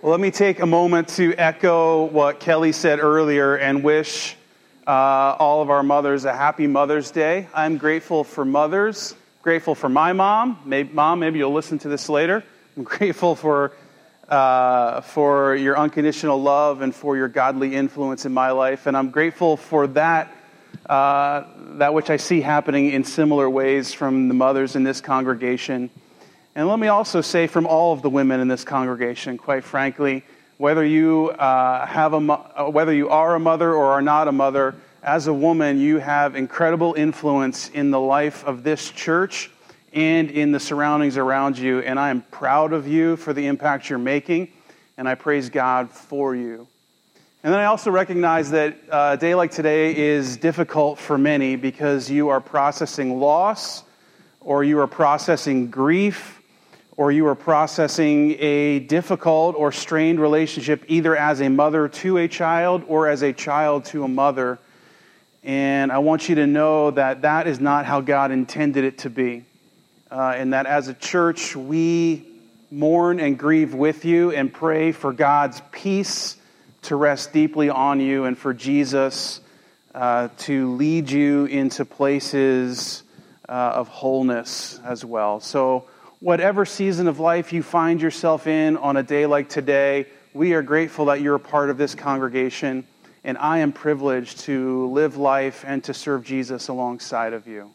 Well, let me take a moment to echo what Kelly said earlier and wish uh, all of our mothers a happy Mother's Day. I'm grateful for mothers, grateful for my mom. Maybe, mom, maybe you'll listen to this later. I'm grateful for, uh, for your unconditional love and for your godly influence in my life. And I'm grateful for that, uh, that which I see happening in similar ways from the mothers in this congregation. And let me also say from all of the women in this congregation, quite frankly, whether you, uh, have a, uh, whether you are a mother or are not a mother, as a woman, you have incredible influence in the life of this church and in the surroundings around you. And I am proud of you for the impact you're making, and I praise God for you. And then I also recognize that uh, a day like today is difficult for many because you are processing loss or you are processing grief or you are processing a difficult or strained relationship either as a mother to a child or as a child to a mother. And I want you to know that that is not how God intended it to be. Uh, and that as a church, we mourn and grieve with you and pray for God's peace to rest deeply on you and for Jesus uh, to lead you into places uh, of wholeness as well. So, whatever season of life you find yourself in on a day like today, we are grateful that you're a part of this congregation, and I am privileged to live life and to serve Jesus alongside of you.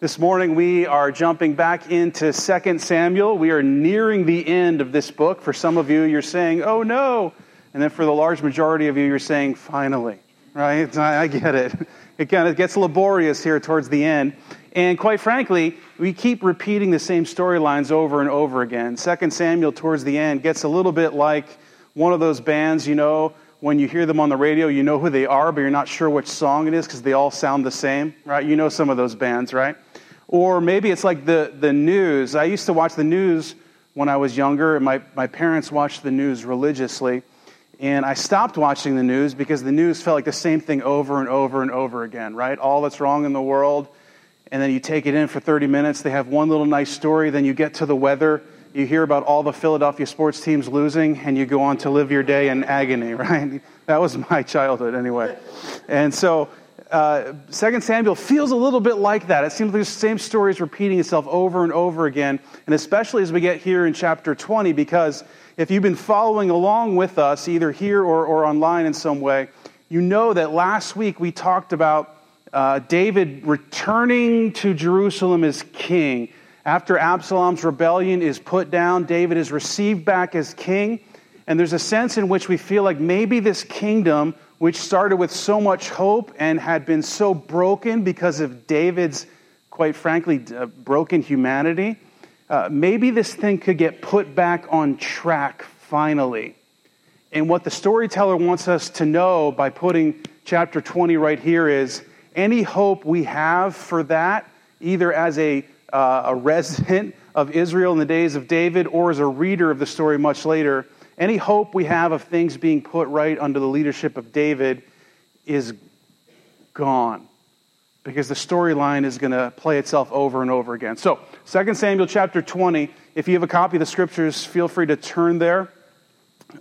This morning, we are jumping back into 2 Samuel. We are nearing the end of this book. For some of you, you're saying, oh no. And then for the large majority of you, you're saying, finally. Right? I get it. It kind of gets laborious here towards the end. And quite frankly, we keep repeating the same storylines over and over again. Second Samuel, towards the end, gets a little bit like one of those bands, you know, when you hear them on the radio, you know who they are, but you're not sure which song it is because they all sound the same, right? You know some of those bands, right? Or maybe it's like the, the news. I used to watch the news when I was younger, and my, my parents watched the news religiously. And I stopped watching the news because the news felt like the same thing over and over and over again, right? All that's wrong in the world, and then you take it in for 30 minutes. They have one little nice story. Then you get to the weather. You hear about all the Philadelphia sports teams losing, and you go on to live your day in agony, right? That was my childhood, anyway. And so, uh, 2 Samuel feels a little bit like that. It seems like the same story is repeating itself over and over again, and especially as we get here in chapter 20, because if you've been following along with us, either here or, or online in some way, you know that last week we talked about uh, David returning to Jerusalem as king. After Absalom's rebellion is put down, David is received back as king. And there's a sense in which we feel like maybe this kingdom, which started with so much hope and had been so broken because of David's, quite frankly, uh, broken humanity, uh, maybe this thing could get put back on track finally. And what the storyteller wants us to know by putting chapter 20 right here is any hope we have for that, either as a, uh, a resident of Israel in the days of David or as a reader of the story much later, any hope we have of things being put right under the leadership of David is gone because the storyline is going to play itself over and over again. So, 2 Samuel chapter 20, if you have a copy of the scriptures, feel free to turn there.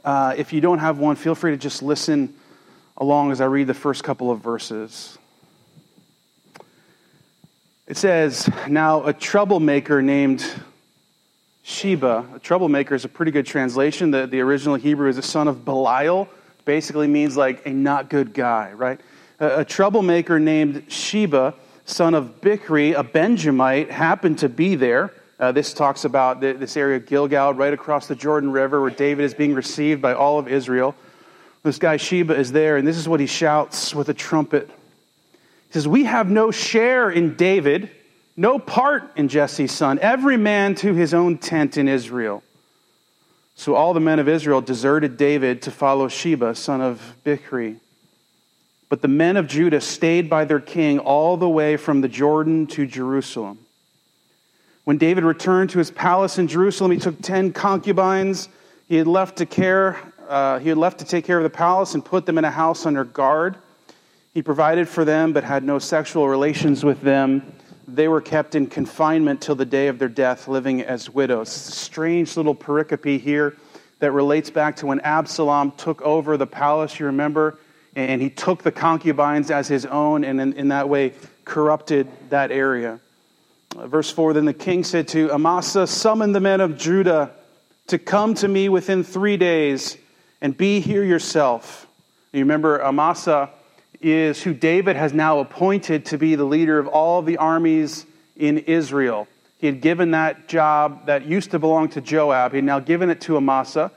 Uh, if you don't have one, feel free to just listen along as I read the first couple of verses. It says, Now a troublemaker named Sheba, a troublemaker is a pretty good translation. The, the original Hebrew is a son of Belial, basically means like a not good guy, right? A, a troublemaker named Sheba, son of Bichri, a Benjamite, happened to be there. Uh, this talks about the, this area of Gilgal, right across the Jordan River, where David is being received by all of Israel. This guy Sheba is there, and this is what he shouts with a trumpet. He says, We have no share in David, no part in Jesse's son, every man to his own tent in Israel. So all the men of Israel deserted David to follow Sheba, son of Bichri. But the men of Judah stayed by their king all the way from the Jordan to Jerusalem. When David returned to his palace in Jerusalem, he took ten concubines he had left to care. Uh, he had left to take care of the palace and put them in a house under guard. He provided for them, but had no sexual relations with them. They were kept in confinement till the day of their death, living as widows. Strange little pericope here. that relates back to when Absalom took over the palace, you remember? And he took the concubines as his own, and in, in that way corrupted that area. Verse 4 Then the king said to Amasa, Summon the men of Judah to come to me within three days and be here yourself. You remember, Amasa is who David has now appointed to be the leader of all the armies in Israel. He had given that job that used to belong to Joab. He had now given it to Amasa,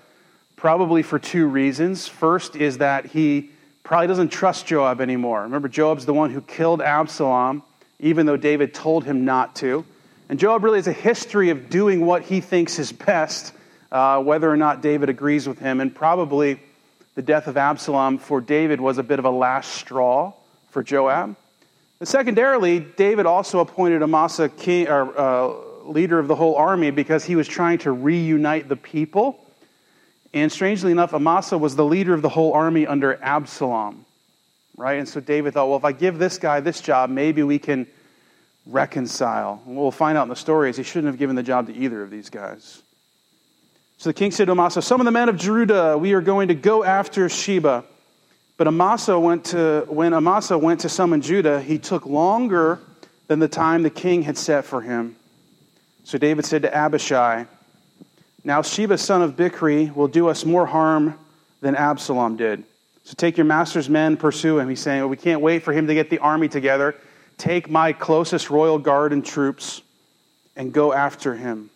probably for two reasons. First is that he probably doesn't trust Joab anymore. Remember, Joab's the one who killed Absalom, even though David told him not to. And Joab really has a history of doing what he thinks is best, uh, whether or not David agrees with him. And probably the death of Absalom for David was a bit of a last straw for Joab. And secondarily, David also appointed Amasa king, or, uh, leader of the whole army because he was trying to reunite the people. And strangely enough, Amasa was the leader of the whole army under Absalom, right? And so David thought, well, if I give this guy this job, maybe we can reconcile. And what we'll find out in the story is he shouldn't have given the job to either of these guys. So the king said to Amasa, Some of the men of Judah, we are going to go after Sheba. But Amasa went to, when Amasa went to summon Judah, he took longer than the time the king had set for him. So David said to Abishai, Now Sheba, son of Bichri, will do us more harm than Absalom did. So take your master's men, pursue him. He's saying, well, We can't wait for him to get the army together. Take my closest royal guard and troops and go after him.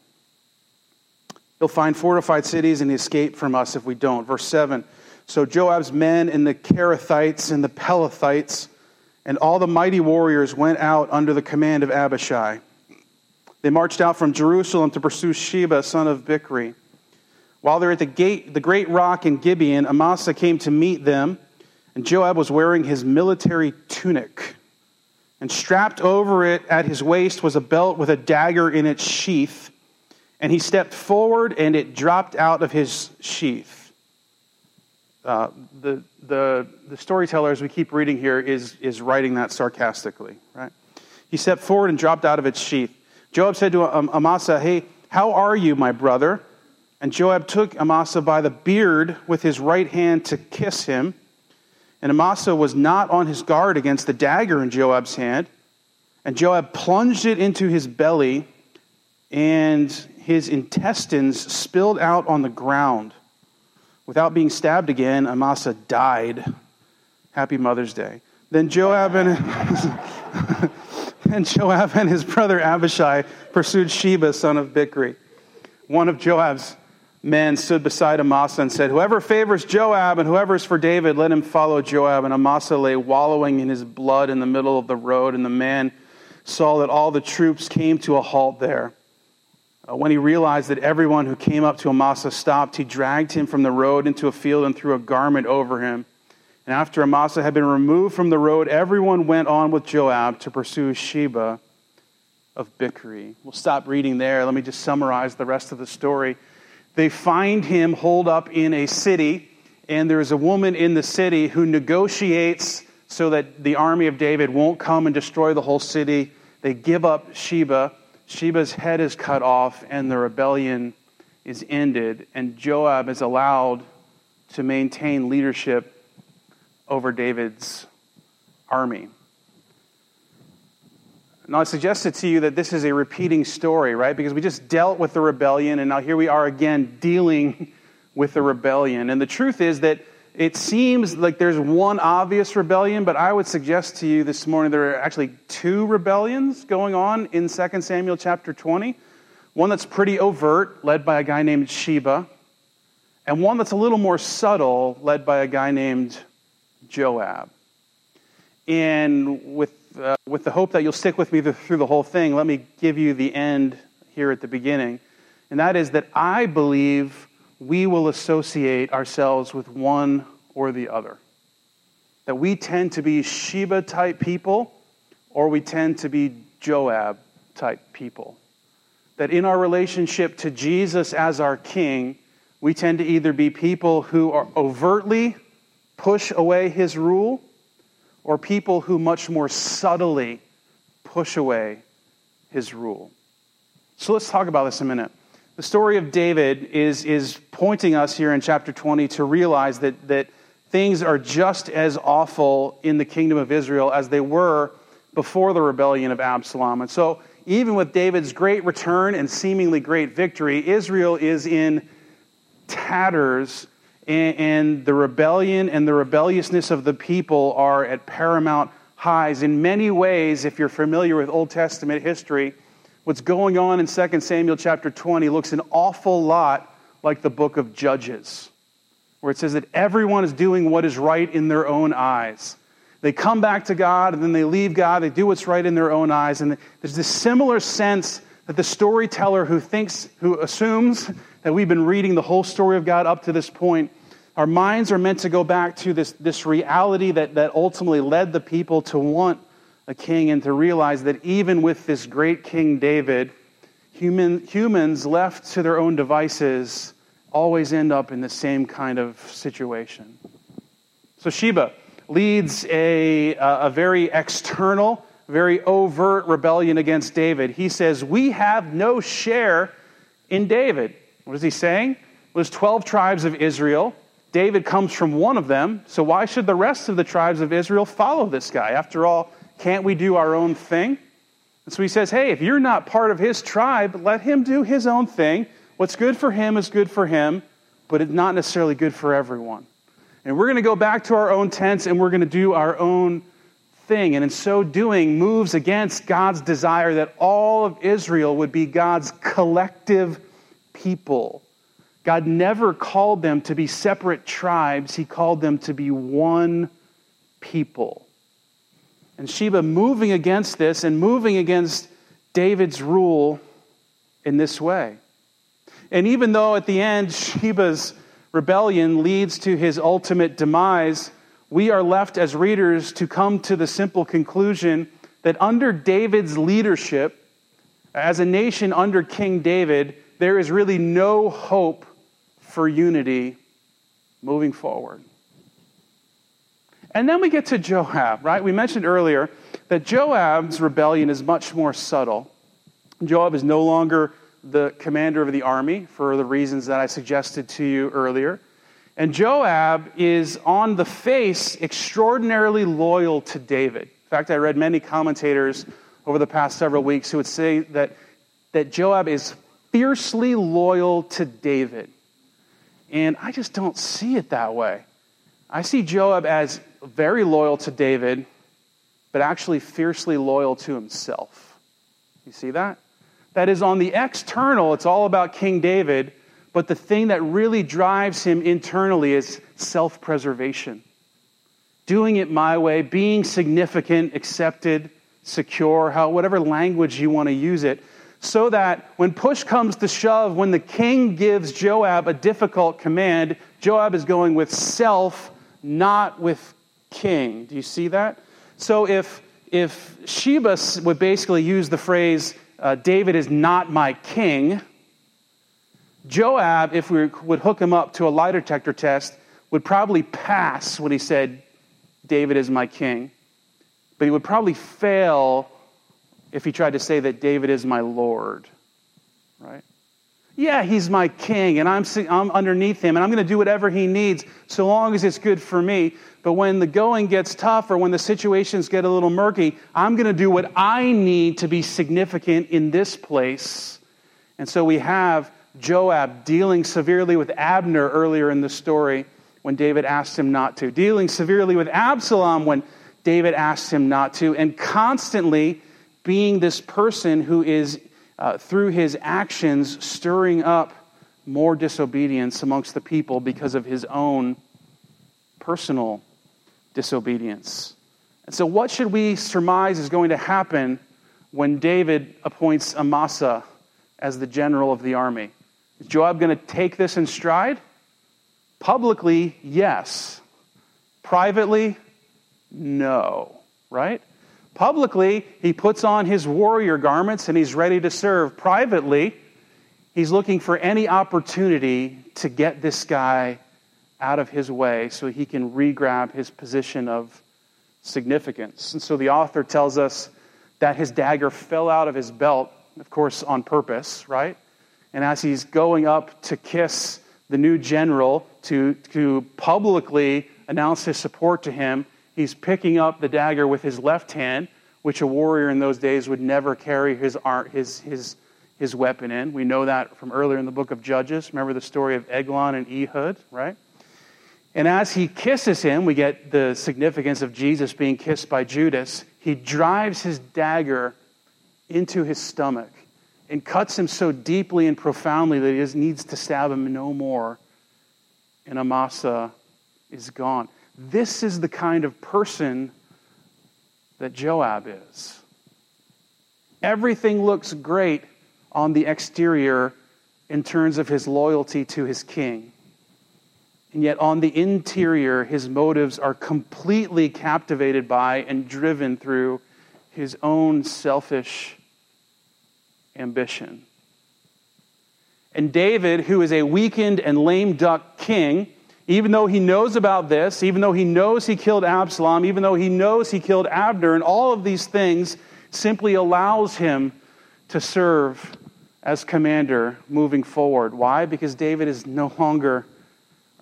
He'll find fortified cities and escape from us if we don't. Verse 7 So Joab's men and the Cherethites and the Pelethites and all the mighty warriors went out under the command of Abishai. They marched out from Jerusalem to pursue Sheba, son of Bichri. While they're at the gate, the great rock in Gibeon, Amasa came to meet them, and Joab was wearing his military tunic. And strapped over it at his waist was a belt with a dagger in its sheath. And he stepped forward, and it dropped out of his sheath. Uh, the, the, the storyteller, as we keep reading here, is, is writing that sarcastically, right? He stepped forward and dropped out of its sheath. Joab said to Amasa, Hey, how are you, my brother? And Joab took Amasa by the beard with his right hand to kiss him. And Amasa was not on his guard against the dagger in Joab's hand. And Joab plunged it into his belly, and his intestines spilled out on the ground. Without being stabbed again, Amasa died. Happy Mother's Day. Then Joab and. And Joab and his brother Abishai pursued Sheba, son of Bichri. One of Joab's men stood beside Amasa and said, Whoever favors Joab and whoever is for David, let him follow Joab. And Amasa lay wallowing in his blood in the middle of the road, and the man saw that all the troops came to a halt there. Uh, when he realized that everyone who came up to Amasa stopped, he dragged him from the road into a field and threw a garment over him. And after Amasa had been removed from the road, everyone went on with Joab to pursue Sheba of Bichri. We'll stop reading there. Let me just summarize the rest of the story. They find him holed up in a city, and there is a woman in the city who negotiates so that the army of David won't come and destroy the whole city. They give up Sheba. Sheba's head is cut off, and the rebellion is ended, and Joab is allowed to maintain leadership over David's army. Now, I suggested to you that this is a repeating story, right? Because we just dealt with the rebellion, and now here we are again dealing with the rebellion. And the truth is that it seems like there's one obvious rebellion, but I would suggest to you this morning there are actually two rebellions going on in 2 Samuel chapter 20. One that's pretty overt, led by a guy named Sheba, and one that's a little more subtle, led by a guy named Joab. And with, uh, with the hope that you'll stick with me through the whole thing, let me give you the end here at the beginning. And that is that I believe we will associate ourselves with one or the other. That we tend to be Sheba type people, or we tend to be Joab type people. That in our relationship to Jesus as our king, we tend to either be people who are overtly push away his rule, or people who much more subtly push away his rule. So let's talk about this a minute. The story of David is, is pointing us here in chapter 20 to realize that, that things are just as awful in the kingdom of Israel as they were before the rebellion of Absalom. And so, even with David's great return and seemingly great victory, Israel is in tatters, and, and the rebellion and the rebelliousness of the people are at paramount highs. In many ways, if you're familiar with Old Testament history, what's going on in 2 Samuel chapter 20 looks an awful lot like the book of Judges, where it says that everyone is doing what is right in their own eyes. They come back to God and then they leave God. They do what's right in their own eyes. And there's this similar sense that the storyteller who thinks, who assumes that we've been reading the whole story of God up to this point, our minds are meant to go back to this, this reality that, that ultimately led the people to want a king and to realize that even with this great King David, human, humans left to their own devices always end up in the same kind of situation. So Sheba leads a, a very external, very overt rebellion against David. He says, We have no share in David. What is he saying? Well, there's 12 tribes of Israel. David comes from one of them, so why should the rest of the tribes of Israel follow this guy? After all, can't we do our own thing? And so he says, Hey, if you're not part of his tribe, let him do his own thing. What's good for him is good for him, but it's not necessarily good for everyone. And we're going to go back to our own tents and we're going to do our own thing. And in so doing, moves against God's desire that all of Israel would be God's collective people. God never called them to be separate tribes, He called them to be one people. And Sheba moving against this and moving against David's rule in this way. And even though at the end Sheba's rebellion leads to his ultimate demise, we are left as readers to come to the simple conclusion that under David's leadership, as a nation under King David, there is really no hope for unity moving forward. And then we get to Joab, right? We mentioned earlier that Joab's rebellion is much more subtle. Joab is no longer the commander of the army for the reasons that I suggested to you earlier. And Joab is on the face extraordinarily loyal to David. In fact, I read many commentators over the past several weeks who would say that, that Joab is fiercely loyal to David. And I just don't see it that way. I see Joab as very loyal to David, but actually fiercely loyal to himself. You see that? That is, on the external, it's all about King David, but the thing that really drives him internally is self preservation. Doing it my way, being significant, accepted, secure, how, whatever language you want to use it, so that when push comes to shove, when the king gives Joab a difficult command, Joab is going with self, not with king. Do you see that? So if, if Sheba would basically use the phrase, uh, David is not my king. Joab, if we would hook him up to a lie detector test, would probably pass when he said, David is my king. But he would probably fail if he tried to say that David is my Lord. Right? Yeah, he's my king, and I'm, I'm underneath him, and I'm going to do whatever he needs so long as it's good for me. But when the going gets tough or when the situations get a little murky, I'm going to do what I need to be significant in this place. And so we have Joab dealing severely with Abner earlier in the story when David asked him not to, dealing severely with Absalom when David asked him not to, and constantly being this person who is, uh, through his actions, stirring up more disobedience amongst the people because of his own personal disobedience. And so, what should we surmise is going to happen when David appoints Amasa as the general of the army? Is Joab going to take this in stride? Publicly, yes. Privately, no. Right? Publicly, he puts on his warrior garments and he's ready to serve. Privately, he's looking for any opportunity to get this guy out of his way so he can regrab his position of significance. And so the author tells us that his dagger fell out of his belt, of course, on purpose, right? And as he's going up to kiss the new general to, to publicly announce his support to him, he's picking up the dagger with his left hand, which a warrior in those days would never carry his, his, his, his weapon in. We know that from earlier in the book of Judges. Remember the story of Eglon and Ehud, right? And as he kisses him, we get the significance of Jesus being kissed by Judas. He drives his dagger into his stomach and cuts him so deeply and profoundly that he just needs to stab him no more. And Amasa is gone. This is the kind of person that Joab is. Everything looks great on the exterior in terms of his loyalty to his king. And yet, on the interior, his motives are completely captivated by and driven through his own selfish ambition. And David, who is a weakened and lame duck king, even though he knows about this, even though he knows he killed Absalom, even though he knows he killed Abner, and all of these things, simply allows him to serve as commander moving forward. Why? Because David is no longer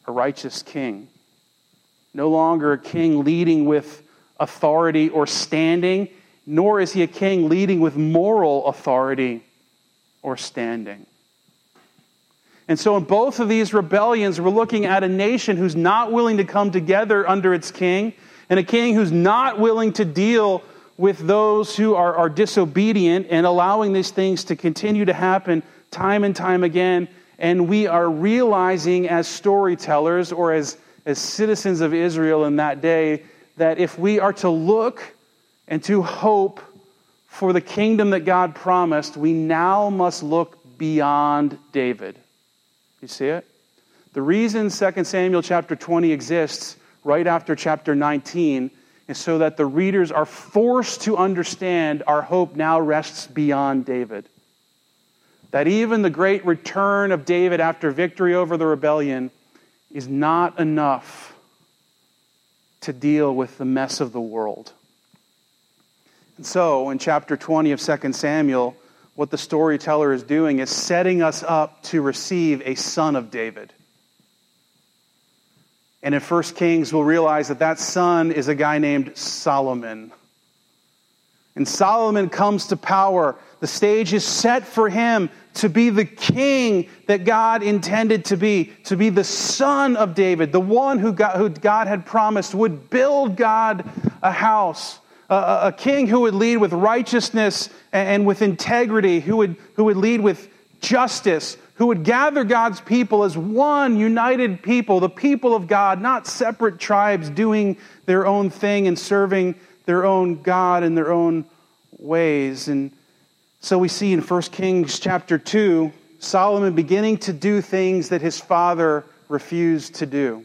a righteous king, no longer a king leading with authority or standing nor is he a king leading with moral authority or standing. And so, in both of these rebellions, we're looking at a nation who's not willing to come together under its king, and a king who's not willing to deal with those who are, are disobedient and allowing these things to continue to happen time and time again. And we are realizing, as storytellers or as, as citizens of Israel in that day, that if we are to look and to hope for the kingdom that God promised, we now must look beyond David. You see it? The reason 2 Samuel chapter 20 exists right after chapter 19 is so that the readers are forced to understand our hope now rests beyond David. That even the great return of David after victory over the rebellion is not enough to deal with the mess of the world. And so, in chapter 20 of 2 Samuel, what the storyteller is doing is setting us up to receive a son of David. And in 1 Kings, we'll realize that that son is a guy named Solomon. And Solomon comes to power. The stage is set for him to be the king that God intended to be, to be the son of David, the one who God, who God had promised would build God a house a, a king who would lead with righteousness and with integrity, who would, who would lead with justice, who would gather God's people as one united people, the people of God, not separate tribes doing their own thing and serving their own God in their own ways. And so we see in 1 Kings chapter 2, Solomon beginning to do things that his father refused to do.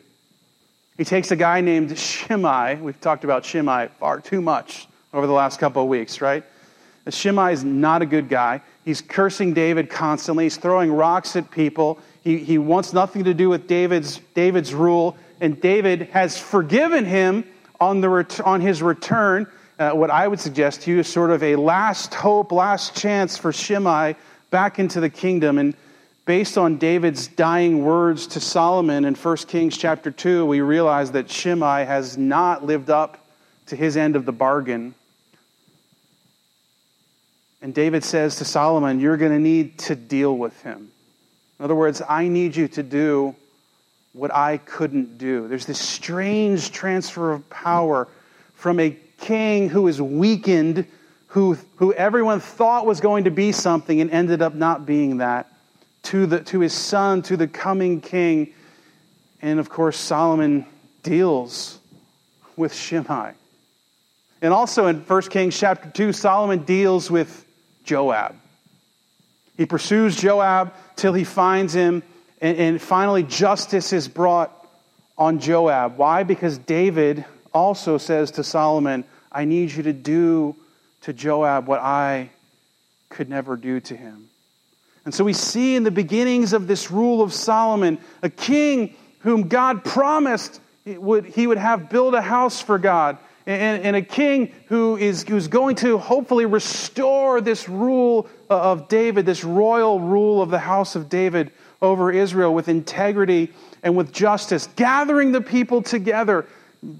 He takes a guy named Shimei. We've talked about Shimei far too much over the last couple of weeks, right? Shimei is not a good guy. He's cursing David constantly. He's throwing rocks at people. He, he wants nothing to do with David's, David's rule. And David has forgiven him on, the, on his return. Uh, what I would suggest to you is sort of a last hope, last chance for Shimei back into the kingdom. And based on David's dying words to Solomon in 1 Kings chapter 2, we realize that Shimei has not lived up to his end of the bargain. And David says to Solomon, You're going to need to deal with him. In other words, I need you to do what I couldn't do. There's this strange transfer of power from a king who is weakened, who, who everyone thought was going to be something and ended up not being that to, the, to his son, to the coming king. And of course, Solomon deals with Shimei. And also in 1 Kings chapter 2, Solomon deals with Joab. He pursues Joab till he finds him, and, and finally, justice is brought on Joab. Why? Because David also says to Solomon, I need you to do to Joab what I could never do to him. And so we see in the beginnings of this rule of Solomon a king whom God promised would, he would have build a house for God. and, and a king who is who's going to hopefully restore this rule of David, this royal rule of the house of David over Israel with integrity and with justice, gathering the people together,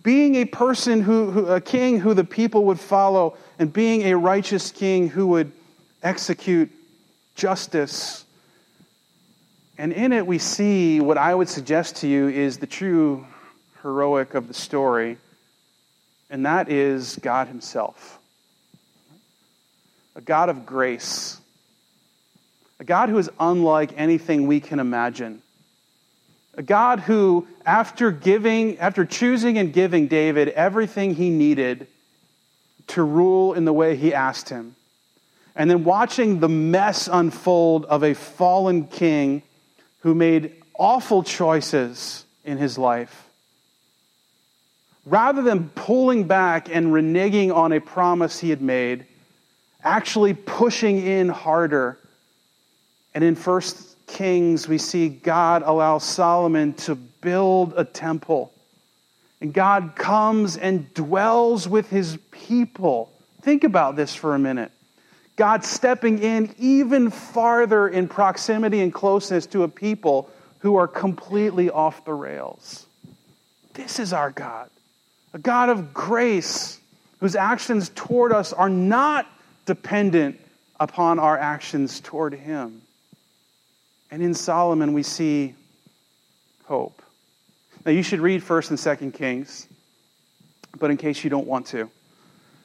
being a person who, who a king who the people would follow, and being a righteous king who would execute justice. And in it, we see what I would suggest to you is the true heroic of the story, and that is God Himself. A God of grace, a God who is unlike anything we can imagine. A God who, after giving, after choosing and giving David everything he needed to rule in the way he asked him, and then watching the mess unfold of a fallen king who made awful choices in his life, rather than pulling back and reneging on a promise he had made, actually pushing in harder. And in First Kings, we see God allow Solomon to build a temple. And God comes and dwells with his people. Think about this for a minute. God stepping in even farther in proximity and closeness to a people who are completely off the rails. This is our God a God of grace whose actions toward us are not dependent upon our actions toward Him. And in Solomon, we see hope. Now, you should read 1st and 2nd Kings, but in case you don't want to,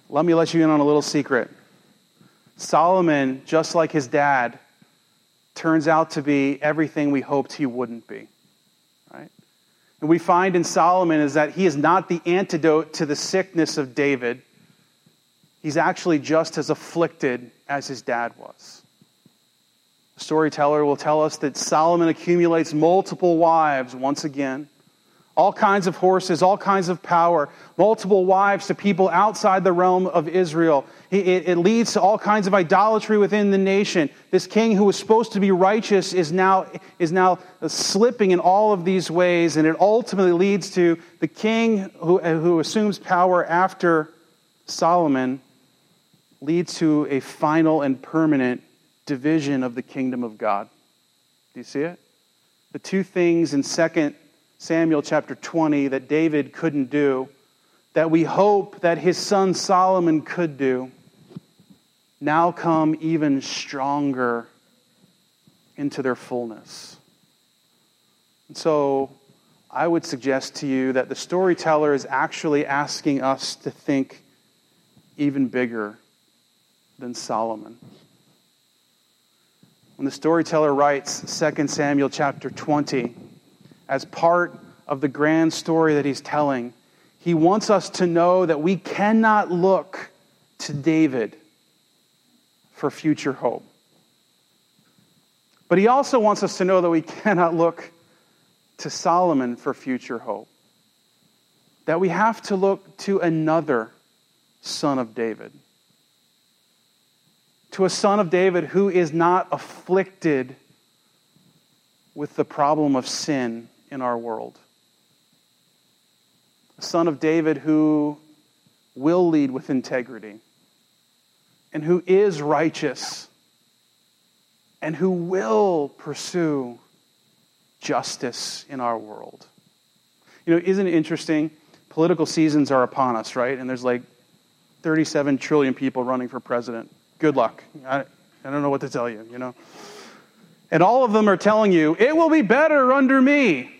let me let you in on a little secret. Solomon, just like his dad, turns out to be everything we hoped he wouldn't be. Right? And we find in Solomon is that he is not the antidote to the sickness of David. He's actually just as afflicted as his dad was. The storyteller will tell us that Solomon accumulates multiple wives once again all kinds of horses, all kinds of power, multiple wives to people outside the realm of Israel. It, it, leads to all kinds of idolatry within the nation. This king who was supposed to be righteous is now, is now slipping in all of these ways, and it ultimately leads to the king who, who assumes power after Solomon leads to a final and permanent division of the kingdom of God. Do you see it? The two things in Second Samuel chapter 20 that David couldn't do, that we hope that his son Solomon could do, now come even stronger into their fullness. And so I would suggest to you that the storyteller is actually asking us to think even bigger than Solomon. When the storyteller writes 2 Samuel chapter 20, as part of the grand story that he's telling. He wants us to know that we cannot look to David for future hope. But he also wants us to know that we cannot look to Solomon for future hope. That we have to look to another son of David. To a son of David who is not afflicted with the problem of sin in our world. A son of David who will lead with integrity and who is righteous and who will pursue justice in our world. You know, isn't it interesting? Political seasons are upon us, right? And there's like 37 trillion people running for president. Good luck. I, I don't know what to tell you, you know. And all of them are telling you, it will be better under me.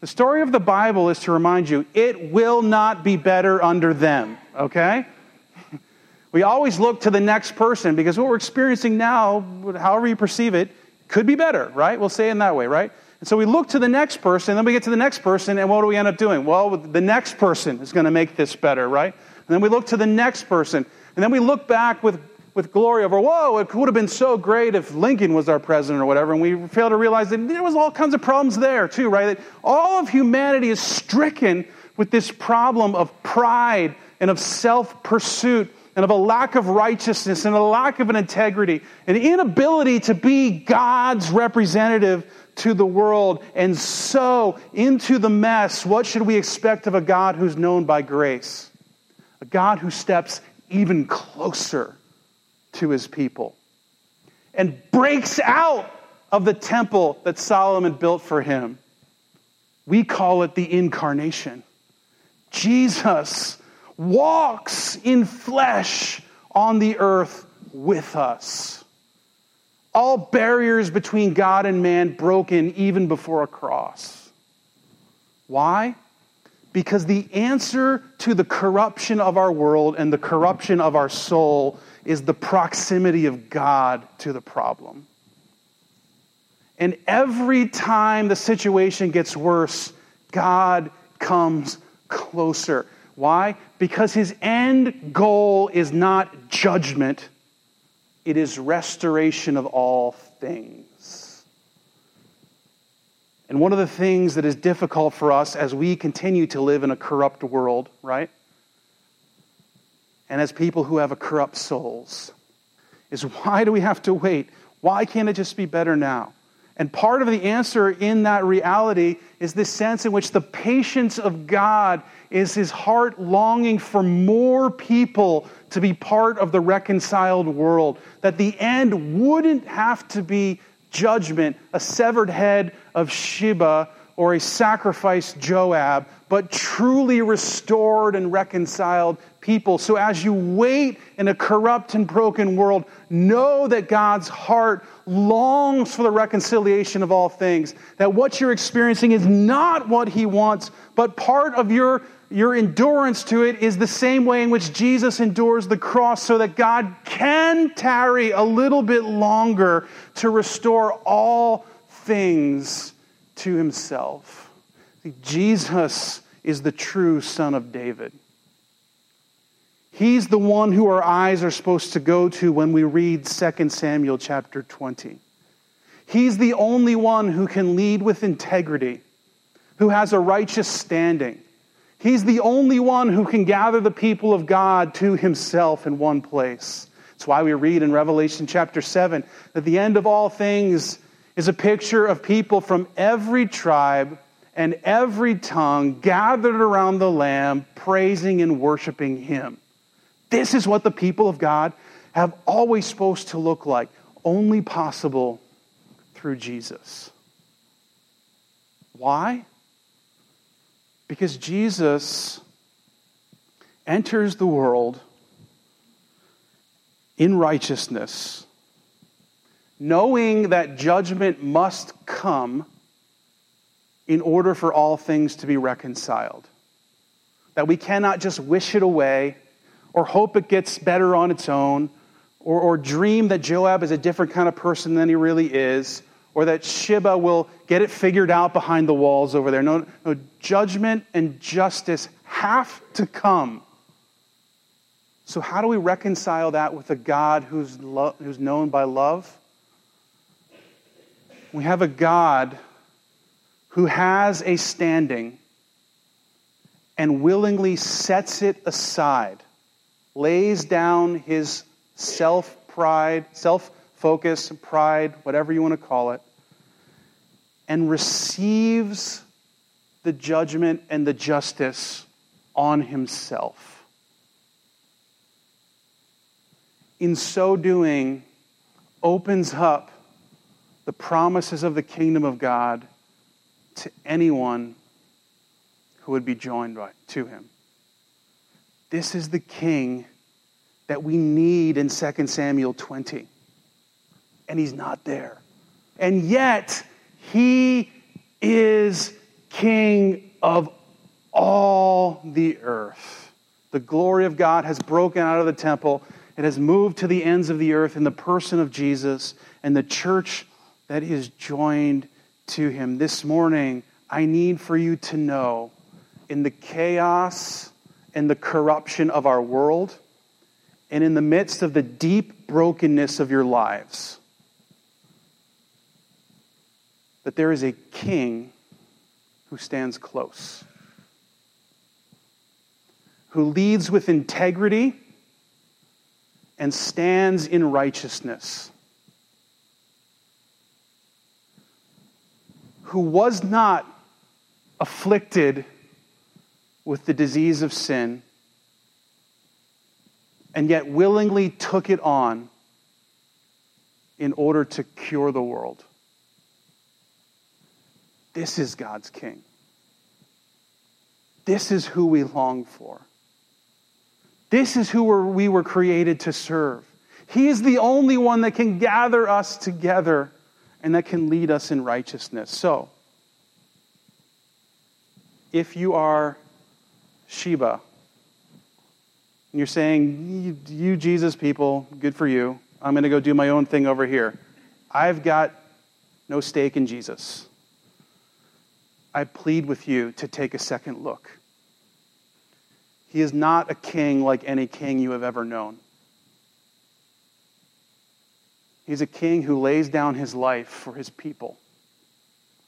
The story of the Bible is to remind you it will not be better under them, okay? We always look to the next person because what we're experiencing now, however you perceive it, could be better, right? We'll say it in that way, right? And so we look to the next person, then we get to the next person, and what do we end up doing? Well, the next person is going to make this better, right? And then we look to the next person, and then we look back with with glory over, whoa, it would have been so great if Lincoln was our president or whatever. And we fail to realize that there was all kinds of problems there too, right? That all of humanity is stricken with this problem of pride and of self pursuit and of a lack of righteousness and a lack of an integrity, an inability to be God's representative to the world. And so, into the mess, what should we expect of a God who's known by grace? A God who steps even closer to his people and breaks out of the temple that Solomon built for him. We call it the incarnation. Jesus walks in flesh on the earth with us. All barriers between God and man broken even before a cross. Why? Because the answer to the corruption of our world and the corruption of our soul is the proximity of God to the problem. And every time the situation gets worse, God comes closer. Why? Because his end goal is not judgment, it is restoration of all things. And one of the things that is difficult for us as we continue to live in a corrupt world, right? And as people who have a corrupt souls, is why do we have to wait? Why can't it just be better now? And part of the answer in that reality is this sense in which the patience of God is his heart longing for more people to be part of the reconciled world. That the end wouldn't have to be judgment, a severed head of Sheba or a sacrificed Joab, but truly restored and reconciled people. So as you wait in a corrupt and broken world, know that God's heart longs for the reconciliation of all things. That what you're experiencing is not what He wants, but part of your, your endurance to it is the same way in which Jesus endures the cross, so that God can tarry a little bit longer to restore all things to Himself. Jesus is the true Son of David. He's the one who our eyes are supposed to go to when we read 2 Samuel chapter 20. He's the only one who can lead with integrity, who has a righteous standing. He's the only one who can gather the people of God to himself in one place. That's why we read in Revelation chapter 7 that the end of all things is a picture of people from every tribe and every tongue gathered around the Lamb, praising and worshiping him. This is what the people of God have always supposed to look like, only possible through Jesus. Why? Because Jesus enters the world in righteousness, knowing that judgment must come in order for all things to be reconciled. That we cannot just wish it away or hope it gets better on its own, or, or dream that Joab is a different kind of person than he really is, or that Sheba will get it figured out behind the walls over there. No, no judgment and justice have to come. So, how do we reconcile that with a God who's, lo- who's known by love? We have a God who has a standing and willingly sets it aside lays down his self pride, self focus, pride, whatever you want to call it, and receives the judgment and the justice on himself. In so doing, opens up the promises of the kingdom of God to anyone who would be joined by, to him. This is the king that we need in 2 Samuel 20. And he's not there. And yet, he is king of all the earth. The glory of God has broken out of the temple. It has moved to the ends of the earth in the person of Jesus and the church that is joined to him. This morning, I need for you to know in the chaos and the corruption of our world, and in the midst of the deep brokenness of your lives, that there is a king who stands close, who leads with integrity and stands in righteousness, who was not afflicted with the disease of sin, and yet willingly took it on in order to cure the world. This is God's King. This is who we long for. This is who we were created to serve. He is the only one that can gather us together and that can lead us in righteousness. So, if you are Sheba, and you're saying, You, Jesus people, good for you. I'm going to go do my own thing over here. I've got no stake in Jesus. I plead with you to take a second look. He is not a king like any king you have ever known. He's a king who lays down his life for his people,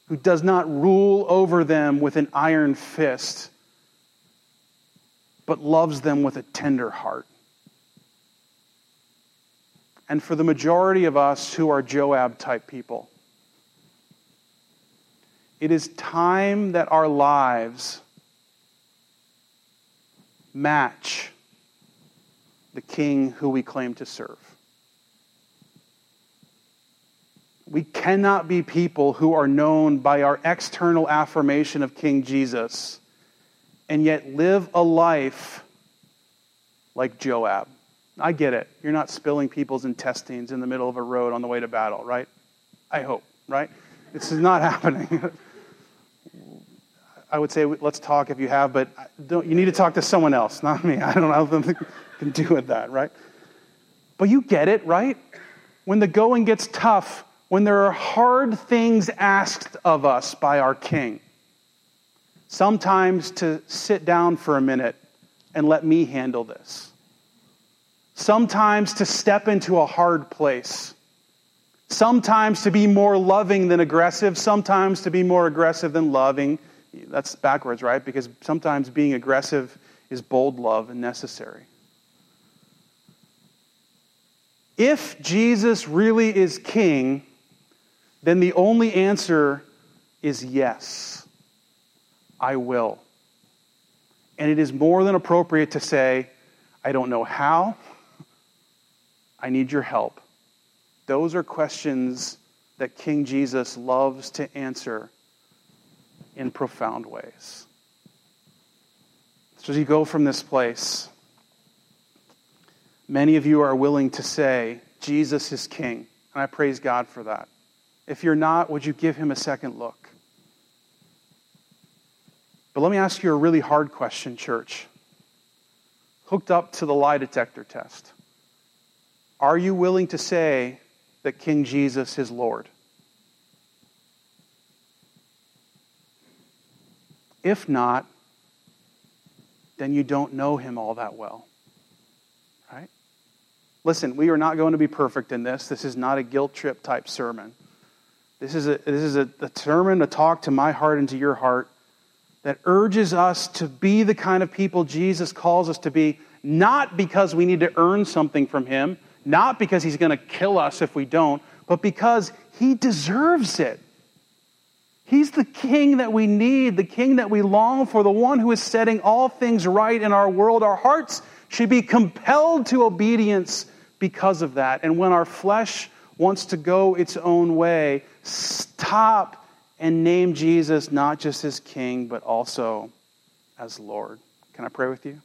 who does not rule over them with an iron fist, but loves them with a tender heart. And for the majority of us who are Joab type people, it is time that our lives match the king who we claim to serve. We cannot be people who are known by our external affirmation of King Jesus and yet live a life like Joab. I get it. You're not spilling people's intestines in the middle of a road on the way to battle, right? I hope, right? This is not happening. I would say let's talk if you have, but don't, you need to talk to someone else, not me. I don't know how I can do with that, right? But you get it, right? When the going gets tough, when there are hard things asked of us by our King, sometimes to sit down for a minute and let me handle this. Sometimes to step into a hard place. Sometimes to be more loving than aggressive. Sometimes to be more aggressive than loving that's backwards, right? Because sometimes being aggressive is bold love and necessary. If Jesus really is king, then the only answer is yes, I will. And it is more than appropriate to say, I don't know how, I need your help. Those are questions that King Jesus loves to answer in profound ways. So as you go from this place, many of you are willing to say, Jesus is King. And I praise God for that. If you're not, would you give him a second look? But let me ask you a really hard question, church. Hooked up to the lie detector test. Are you willing to say that King Jesus is Lord? If not, then you don't know him all that well. Right? Listen, we are not going to be perfect in this. This is not a guilt trip type sermon. This is a, this is a, a sermon, a talk to my heart and to your heart that urges us to be the kind of people Jesus calls us to be, not because we need to earn something from him, not because he's going to kill us if we don't, but because he deserves it. He's the king that we need, the king that we long for, the one who is setting all things right in our world. Our hearts should be compelled to obedience because of that. And when our flesh wants to go its own way, stop and name Jesus not just as king, but also as Lord. Can I pray with you?